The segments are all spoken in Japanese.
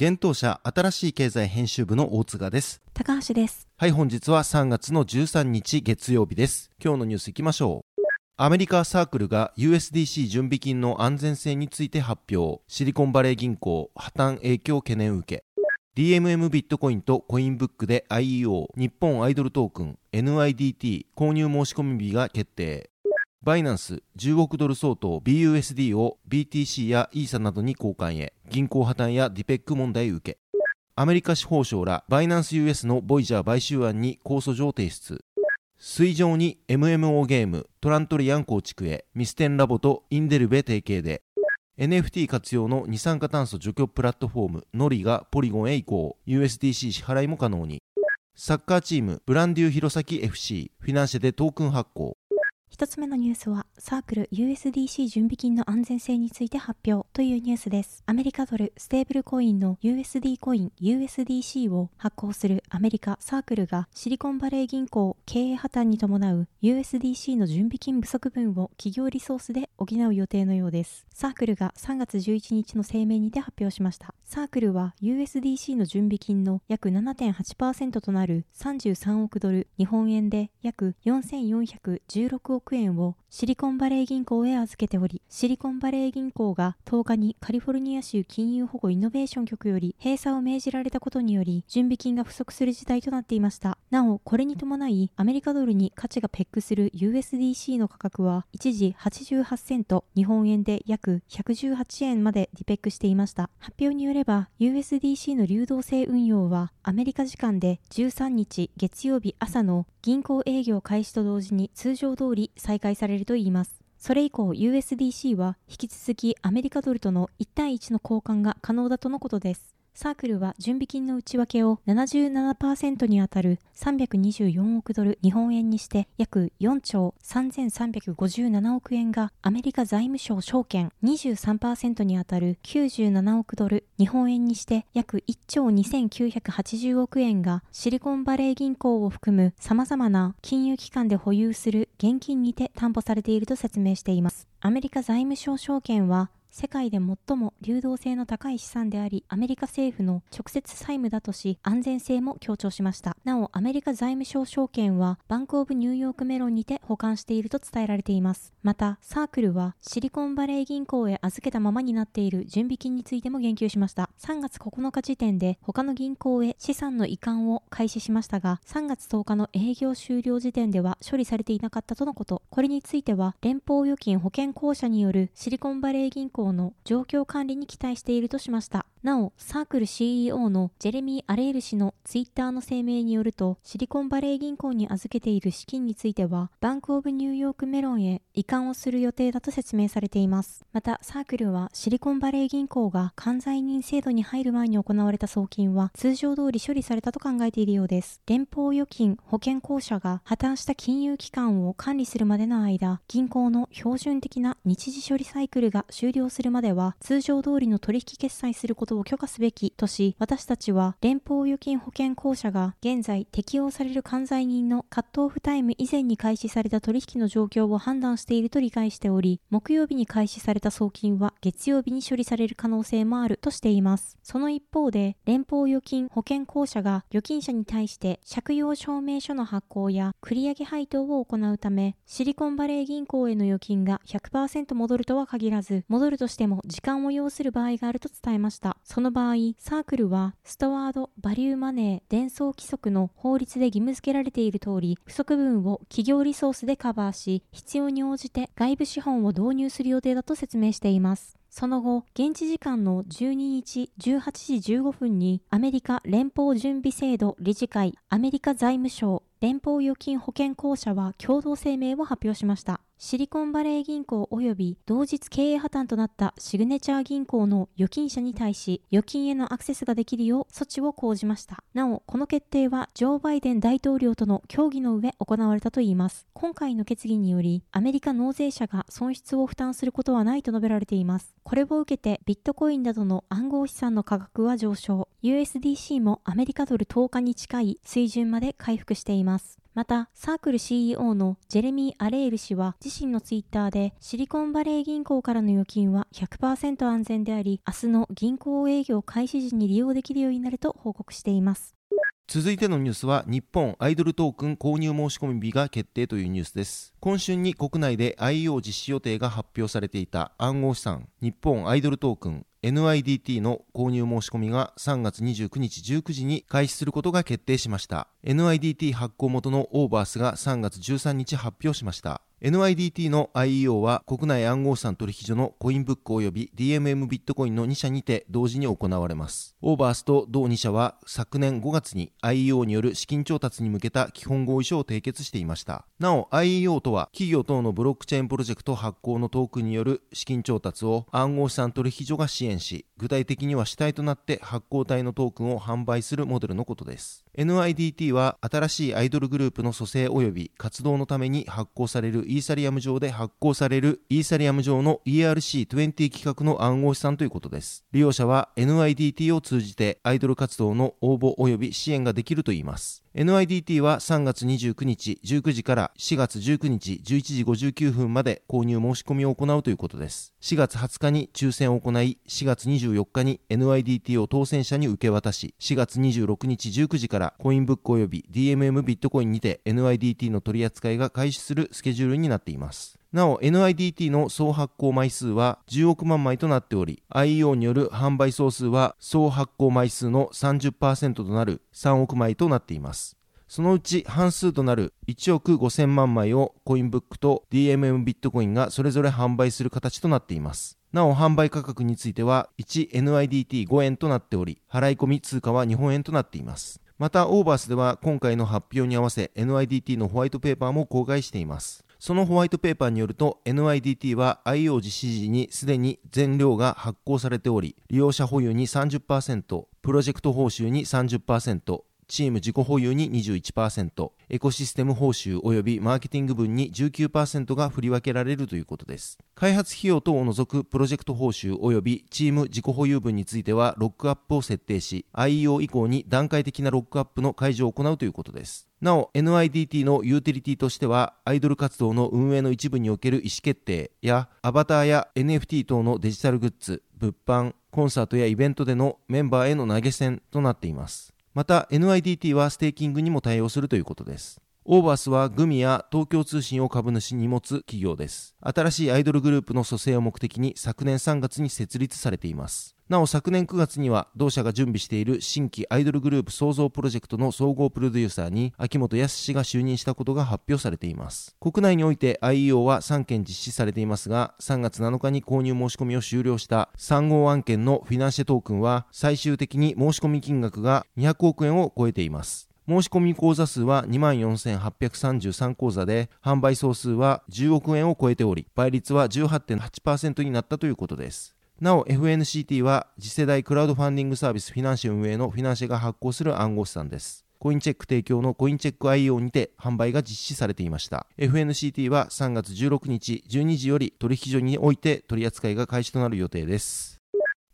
現当社新しい経済編集部の大塚です。高橋です。はい、本日は3月の13日月曜日です。今日のニュースいきましょう。アメリカサークルが USDC 準備金の安全性について発表。シリコンバレー銀行破綻影響懸念受け。DMM ビットコインとコインブックで IEO 日本アイドルトークン NIDT 購入申し込み日が決定。バイナンス10億ドル相当 BUSD を BTC やイーサなどに交換へ銀行破綻やディペック問題受け。アメリカ司法省らバイナンス US のボイジャー買収案に控訴状提出。水上に MMO ゲームトラントリアン構築へミステンラボとインデルベ提携で。NFT 活用の二酸化炭素除去プラットフォームノリがポリゴンへ移行。USDC 支払いも可能に。サッカーチームブランデュー弘前 FC フィナンシェでトークン発行。一つ目のニュースは、サークル USDC 準備金の安全性について発表というニュースです。アメリカドルステーブルコインの USD コイン USDC を発行するアメリカサークルがシリコンバレー銀行経営破綻に伴う USDC の準備金不足分を企業リソースで補う予定のようです。サークルが3月11日の声明にて発表しました。サークルは USDC の準備金の約7.8%となる33億ドル、日本円で約4416億円をシリコンバレー銀行へ預けており、シリコンバレー銀行が10日にカリフォルニア州金融保護イノベーション局より閉鎖を命じられたことにより、準備金が不足する事態となっていました。なお、これに伴い、アメリカドルに価値がペックする USDC の価格は、一時88セント、日本円で約118円までリペックしていました。発表によれば、USDC の流動性運用は、アメリカ時間で13日月曜日朝の銀行営業開始と同時に通常通り再開されるといいます。それ以降 USDC は引き続きアメリカドルとの1対1の交換が可能だとのことです。サークルは準備金の内訳を77%にあたる324億ドル日本円にして約4兆3357億円がアメリカ財務省証券23%にあたる97億ドル日本円にして約1兆2980億円がシリコンバレー銀行を含む様々な金融機関で保有する現金にて担保されていると説明しています。アメリカ財務省証券は世界で最も流動性の高い資産であり、アメリカ政府の直接債務だとし、安全性も強調しました。なお、アメリカ財務省証券は、バンクオブニューヨークメロンにて保管していると伝えられています。また、サークルは、シリコンバレー銀行へ預けたままになっている準備金についても言及しました。3月9日時点で、他の銀行へ資産の移管を開始しましたが、3月10日の営業終了時点では処理されていなかったとのこと。これについては、連邦預金保険公社によるシリコンバレー銀行の状況管理に期待しているとしました。なお、サークル CEO のジェレミー・アレール氏のツイッターの声明によると、シリコンバレー銀行に預けている資金については、バンクオブニューヨークメロンへ移管をする予定だと説明されています。また、サークルはシリコンバレー銀行が管財人制度に入る前に行われた送金は通常通り処理されたと考えているようです。連邦預金保険公社が破綻した金融機関を管理するまでの間、銀行の標準的な日時処理サイクルが終了するまでは、通常通りの取引決済することことを許可すべきとし、私たちは連邦預金保険公社が現在適用される管財人のカットオフタイム以前に開始された取引の状況を判断していると理解しており、木曜日に開始された送金は月曜日に処理される可能性もあるとしています。その一方で、連邦預金保険公社が預金者に対して借用証明書の発行や繰り上げ配当を行うため、シリコンバレー銀行への預金が100%戻るとは限らず、戻るとしても時間を要する場合があると伝えました。その場合、サークルは、ストワード・バリューマネー伝送規則の法律で義務付けられている通り、不足分を企業リソースでカバーし、必要に応じて外部資本を導入する予定だと説明しています。その後、現地時間の12日18時15分にアメリカ連邦準備制度理事会、アメリカ財務省、連邦預金保険公社は共同声明を発表しました。シリコンバレー銀行及び同日経営破綻となったシグネチャー銀行の預金者に対し預金へのアクセスができるよう措置を講じました。なお、この決定はジョー・バイデン大統領との協議の上行われたといいます。今回の決議によりアメリカ納税者が損失を負担することはないと述べられています。これを受けてビットコインなどの暗号資産の価格は上昇。USDC もアメリカドル10日に近い水準まで回復しています。また、サークル CEO のジェレミー・アレール氏は自身のツイッターでシリコンバレー銀行からの預金は100%安全であり、明日の銀行営業開始時に利用できるようになると報告しています。続いてのニュースは日本アイドルトークン購入申し込み日が決定というニュースです今春に国内で IO 実施予定が発表されていた暗号資産日本アイドルトークン NIDT の購入申し込みが3月29日19時に開始することが決定しました。NIDT 発行元のオーバースが3月13日発表しました。NIDT の IEO は国内暗号資産取引所のコインブック及び DMM ビットコインの2社にて同時に行われます。オーバースと同2社は昨年5月に IEO による資金調達に向けた基本合意書を締結していました。なお IEO とは企業等のブロックチェーンプロジェクト発行のトークンによる資金調達を暗号資産取引所が支援し、具体的には主体となって発行体のトークンを販売するモデルのことです。NIDT は新しいアイドルグループの蘇生及び活動のために発行されるイーサリアム上で発行されるイーサリアム上の ERC20 規格の暗号資産ということです。利用者は NIDT を通じてアイドル活動の応募及び支援ができるといいます。NIDT は3月29日19時から4月19日11時59分まで購入申し込みを行うということです。4月20日に抽選を行い、4月24日に NIDT を当選者に受け渡し、4月26日19時からコインブック及び DMM ビットコインにて NIDT の取り扱いが開始するスケジュールになっています。なお NIDT の総発行枚数は10億万枚となっており IEO による販売総数は総発行枚数の30%となる3億枚となっています。そのうち半数となる1億5000万枚をコインブックと DMM ビットコインがそれぞれ販売する形となっています。なお販売価格については 1NIDT5 円となっており払い込み通貨は日本円となっています。またオーバースでは今回の発表に合わせ NIDT のホワイトペーパーも公開しています。そのホワイトペーパーによると NIDT は IO 実施時にすでに全量が発行されており利用者保有に30%プロジェクト報酬に30%チーム自己保有に21%、エコシステム報酬及びマーケティング分に19%が振り分けられるということです。開発費用等を除くプロジェクト報酬及びチーム自己保有分についてはロックアップを設定し、IEO 以降に段階的なロックアップの解除を行うということです。なお NIDT のユーティリティとしてはアイドル活動の運営の一部における意思決定やアバターや NFT 等のデジタルグッズ物販コンサートやイベントでのメンバーへの投げ銭となっていますまた NIDT はステーキングにも対応するということです。オーバースはグミや東京通信を株主に持つ企業です。新しいアイドルグループの組成を目的に昨年3月に設立されています。なお昨年9月には同社が準備している新規アイドルグループ創造プロジェクトの総合プロデューサーに秋元康氏が就任したことが発表されています。国内において IEO は3件実施されていますが、3月7日に購入申し込みを終了した3号案件のフィナンシェトークンは最終的に申し込み金額が200億円を超えています。申し込み口座数は24,833口座で、販売総数は10億円を超えており、倍率は18.8%になったということです。なお FNCT は次世代クラウドファンディングサービスフィナンシェ運営のフィナンシェが発行する暗号資産です。コインチェック提供のコインチェック IO にて販売が実施されていました。FNCT は3月16日12時より取引所において取り扱いが開始となる予定です。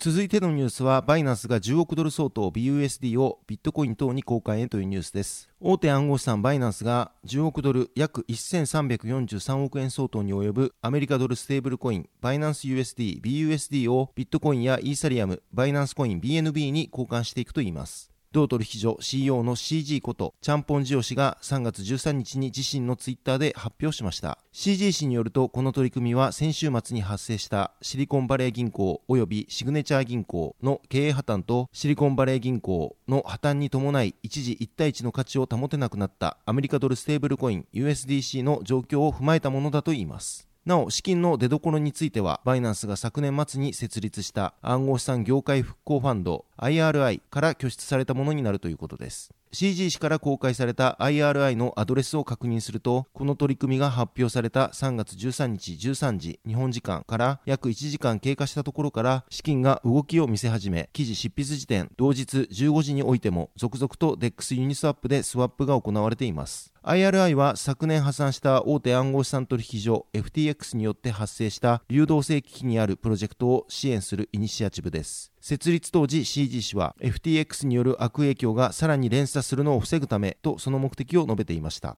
続いてのニュースは、バイナンスが10億ドル相当 BUSD をビットコイン等に交換へというニュースです。大手暗号資産バイナンスが10億ドル約1343億円相当に及ぶアメリカドルステーブルコインバイナンス USD、BUSD をビットコインやイーサリアム、バイナンスコイン BNB に交換していくといいます。同取引所 CEO の CG ことチャンポンジオ氏が3月13日に自身のツイッターで発表しました。CG 氏によるとこの取り組みは先週末に発生したシリコンバレー銀行及びシグネチャー銀行の経営破綻とシリコンバレー銀行の破綻に伴い一時1対1の価値を保てなくなったアメリカドルステーブルコイン USDC の状況を踏まえたものだといいます。なお、資金の出所については、バイナンスが昨年末に設立した暗号資産業界復興ファンド IRI から拠出されたものになるということです。CG 氏から公開された IRI のアドレスを確認すると、この取り組みが発表された3月13日13時日本時間から約1時間経過したところから資金が動きを見せ始め、記事執筆時点同日15時においても続々と DEX ユニスワップでスワップが行われています。IRI は昨年破産した大手暗号資産取引所 FTX によって発生した流動性危機にあるプロジェクトを支援するイニシアチブです。設立当時 CG 氏は FTX による悪影響がさらに連鎖するのを防ぐためとその目的を述べていました。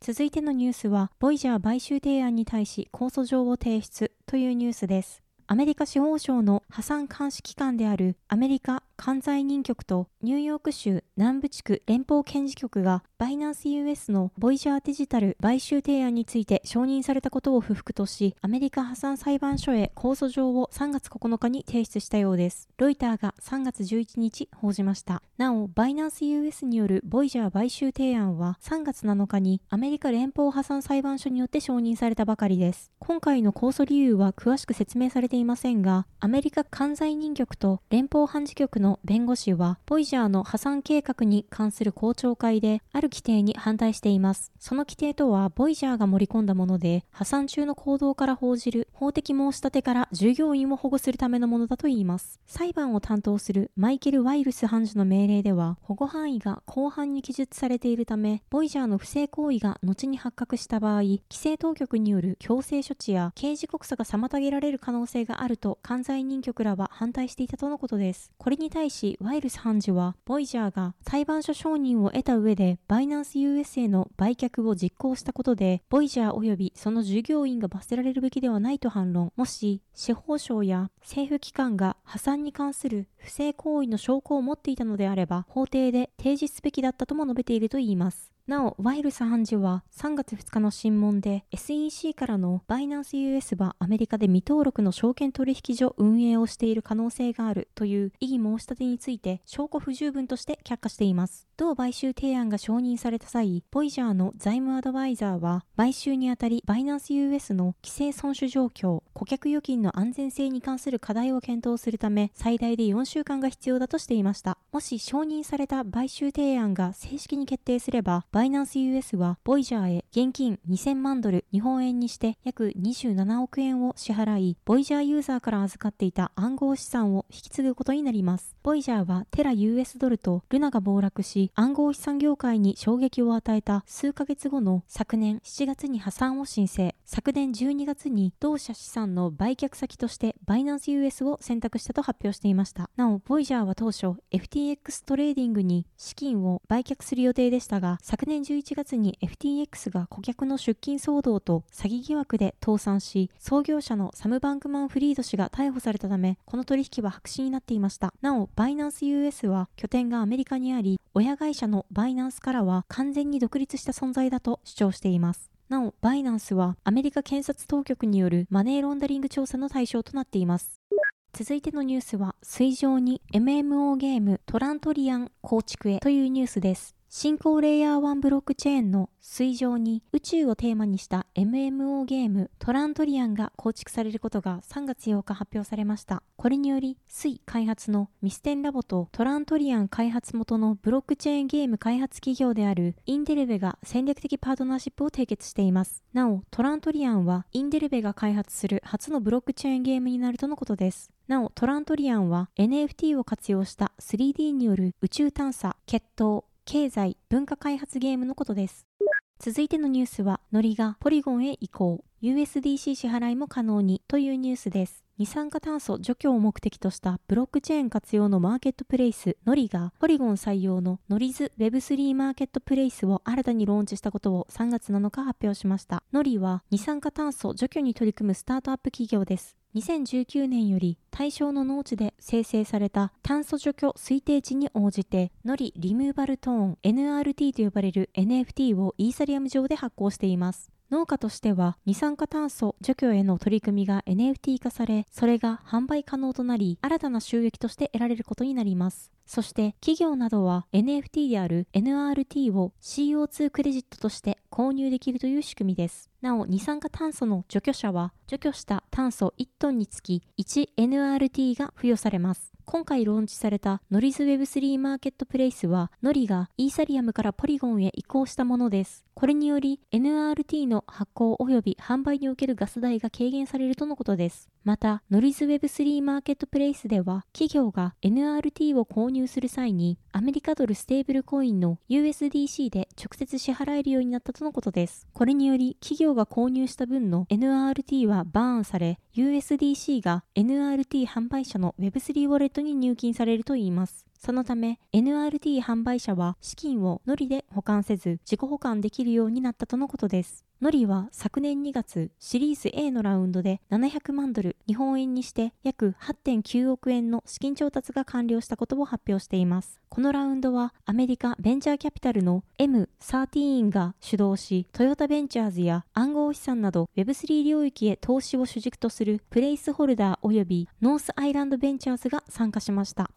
続いてのニュースはボイジャー買収提案に対し控訴状を提出というニュースです。アメリカ司法省の破産監視機関であるアメリカ関西人局とニューヨーク州南部地区連邦検事局がバイナンス US のボイジャーデジタル買収提案について承認されたことを不服とし、アメリカ破産裁判所へ控訴状を3月9日に提出したようです。ロイターが3月11日報じました。なお、バイナンス US によるボイジャー買収提案は3月7日にアメリカ連邦破産裁判所によって承認されたばかりです。今回の控訴理由は詳しく説明されていませんが、アメリカ関西人局と連邦判事局の弁護士は、ボイジャーの破産計画に関する公聴会で、ある規定に反対しています。その規定とは、ボイジャーが盛り込んだもので、破産中の行動から報じる法的申し立てから従業員を保護するためのものだといいます。裁判を担当するマイケル・ワイルス判事の命令では、保護範囲が広範に記述されているため、ボイジャーの不正行為が後に発覚した場合、規制当局による強制処置や刑事告訴が妨げられる可能性ががあると、関西人局らは反対していたとのことです。これに対し、ワイルス判事は、ボイジャーが裁判所承認を得た上で、バイナンス US への売却を実行したことで、ボイジャー及びその従業員が罰せられるべきではないと反論。もし、司法省や政府機関が破産に関する不正行為の証拠を持っていたのであれば、法廷で提示すべきだったとも述べているといいます。なお、ワイルス判事は3月2日の審問で SEC からのバイナンス US はアメリカで未登録の証券取引所運営をしている可能性があるという異議申し立てについて証拠不十分として却下しています。同買収提案が承認された際、ボイジャーの財務アドバイザーは買収にあたりバイナンス US の規制損守状況、顧客預金の安全性に関する課題を検討するため最大で4週間が必要だとしていました。もし承認された買収提案が正式に決定すれば、バイナンス US はボイジャーへ現金2000万ドル日本円にして約27億円を支払い、ボイジャーユーザーから預かっていた暗号資産を引き継ぐことになります。ボイジャーはテラ US ドルとルナが暴落し、暗号資産業界に衝撃を与えた数ヶ月後の昨年7月に破産を申請。昨年12月に同社資産の売却先としてバイナンス US を選択したと発表していました。なお、ボイジャーは当初 FTX トレーディングに資金を売却する予定でしたが、昨年11月に FTX が顧客の出金騒動と詐欺疑惑で倒産し、創業者のサム・バンクマン・フリード氏が逮捕されたため、この取引は白紙になっていました。なお、バイナンス US は拠点がアメリカにあり、親会社のバイナンスからは完全に独立した存在だと主張しています。なお、バイナンスはアメリカ検察当局によるマネーロンダリング調査の対象となっています。続いてのニュースは、水上に MMO ゲームトラントリアン構築へというニュースです。新興レイヤー1ブロックチェーンの水上に宇宙をテーマにした MMO ゲームトラントリアンが構築されることが3月8日発表されました。これにより、水開発のミステンラボとトラントリアン開発元のブロックチェーンゲーム開発企業であるインデルベが戦略的パートナーシップを締結しています。なお、トラントリアンはインデルベが開発する初のブロックチェーンゲームになるとのことです。なお、トラントリアンは NFT を活用した 3D による宇宙探査、決闘、経済、文化開発ゲームのことです。続いてのニュースは、ノリがポリゴンへ移行。USDC 支払いも可能にというニュースです。二酸化炭素除去を目的としたブロックチェーン活用のマーケットプレイスノリがポリゴン採用のノリズ Web3 マーケットプレイスを新たにローンチしたことを3月7日発表しました。ノリは二酸化炭素除去に取り組むスタートアップ企業です。2019年より対象の農地で生成された炭素除去推定値に応じてノリリムーバルトーン NRT と呼ばれる NFT をイーサリアム上で発行しています。農家としては二酸化炭素除去への取り組みが NFT 化され、それが販売可能となり、新たな収益として得られることになります。そして企業などは NFT である NRT を CO2 クレジットとして購入できるという仕組みです。なお、二酸化炭素の除去者は除去した炭素1トンにつき 1NRT が付与されます。今回ローンチされたノリズ Web3 マーケットプレイスは、ノリがイーサリアムからポリゴンへ移行したものです。これにより NRT の発行及び販売におけるガス代が軽減されるとのことです。また、ノリズ Web3 マーケットプレイスでは、企業が NRT を購入する際に、アメリカドルステーブルコインの USDC で直接支払えるようになったとのことです。これにより、企業が購入した分の NRT はバーンされ、USDC が NRT 販売者の Web3 ウォレットに入金されるといいます。そのため NRT 販売者は資金をノリで保管せず自己保管できるようになったとのことです。ノリは昨年2月シリーズ A のラウンドで700万ドル日本円にして約8.9億円の資金調達が完了したことを発表しています。このラウンドはアメリカベンチャーキャピタルの M13 が主導しトヨタベンチャーズや暗号資産など Web3 領域へ投資を主軸とするプレイスホルダー及びノースアイランドベンチャーズが参加しました。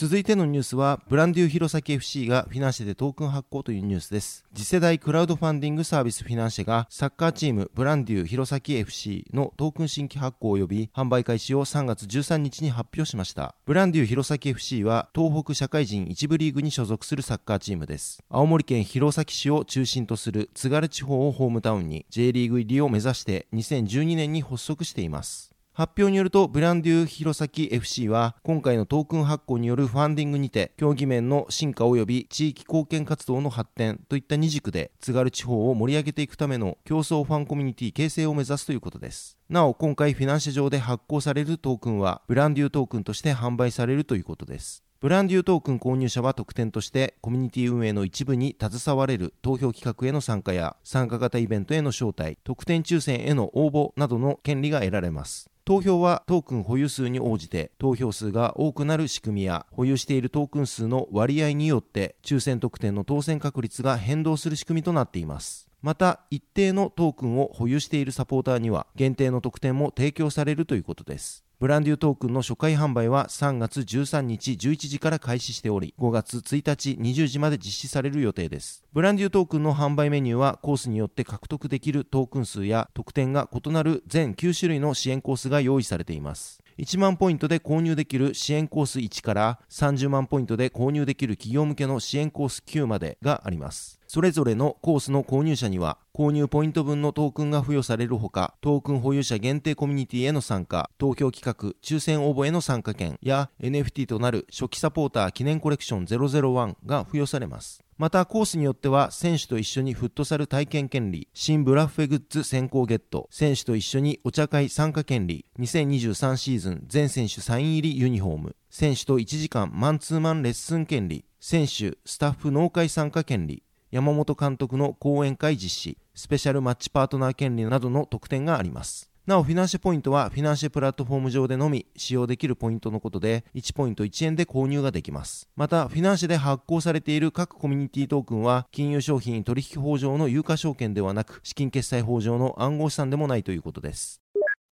続いてのニュースは、ブランデュー弘前 FC がフィナンシェでトークン発行というニュースです。次世代クラウドファンディングサービスフィナンシェが、サッカーチームブランデュー弘前 FC のトークン新規発行及び販売開始を3月13日に発表しました。ブランデュー弘前 FC は、東北社会人一部リーグに所属するサッカーチームです。青森県弘前市を中心とする津軽地方をホームタウンに J リーグ入りを目指して2012年に発足しています。発表によると、ブランデュー弘前 FC は、今回のトークン発行によるファンディングにて、競技面の進化及び地域貢献活動の発展といった二軸で、津軽地方を盛り上げていくための競争ファンコミュニティ形成を目指すということです。なお、今回フィナンシェ上で発行されるトークンは、ブランデュートークンとして販売されるということです。ブランデュートークン購入者は特典としてコミュニティ運営の一部に携われる投票企画への参加や参加型イベントへの招待、特典抽選への応募などの権利が得られます。投票はトークン保有数に応じて投票数が多くなる仕組みや保有しているトークン数の割合によって抽選特典の当選確率が変動する仕組みとなっています。また一定のトークンを保有しているサポーターには限定の特典も提供されるということです。ブランデュートークンの初回販売は3月13日11時から開始しており、5月1日20時まで実施される予定です。ブランデュートークンの販売メニューはコースによって獲得できるトークン数や特典が異なる全9種類の支援コースが用意されています。1万ポイントで購入できる支援コース1から30万ポイントで購入できる企業向けの支援コース9までがあります。それぞれのコースの購入者には購入ポイント分のトークンが付与されるほか、トークン保有者限定コミュニティへの参加、投票企画、抽選応募への参加券や NFT となる初期サポーター記念コレクション001が付与されます。またコースによっては選手と一緒にフットサル体験権利、新ブラッフェグッズ先行ゲット、選手と一緒にお茶会参加権利、2023シーズン全選手サイン入りユニフォーム、選手と1時間マンツーマンレッスン権利、選手、スタッフ納会参加権利、山本監督の講演会実施、スペシャルマッチパートナー権利などの特典があります。なお、フィナンシェポイントはフィナンシェプラットフォーム上でのみ使用できるポイントのことで、1ポイント1円で購入ができます。また、フィナンシェで発行されている各コミュニティトークンは、金融商品取引法上の有価証券ではなく、資金決済法上の暗号資産でもないということです。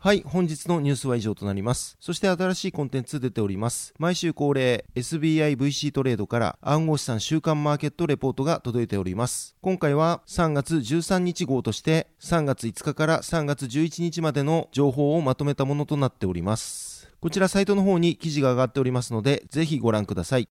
はい、本日のニュースは以上となります。そして新しいコンテンツ出ております。毎週恒例 SBIVC トレードから暗号資産週間マーケットレポートが届いております。今回は3月13日号として3月5日から3月11日までの情報をまとめたものとなっております。こちらサイトの方に記事が上がっておりますので、ぜひご覧ください。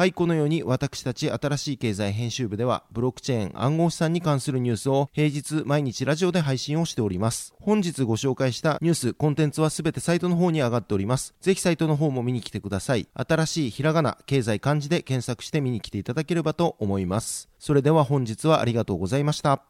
はい、このように私たち新しい経済編集部ではブロックチェーン暗号資産に関するニュースを平日毎日ラジオで配信をしております。本日ご紹介したニュース、コンテンツはすべてサイトの方に上がっております。ぜひサイトの方も見に来てください。新しいひらがな、経済漢字で検索して見に来ていただければと思います。それでは本日はありがとうございました。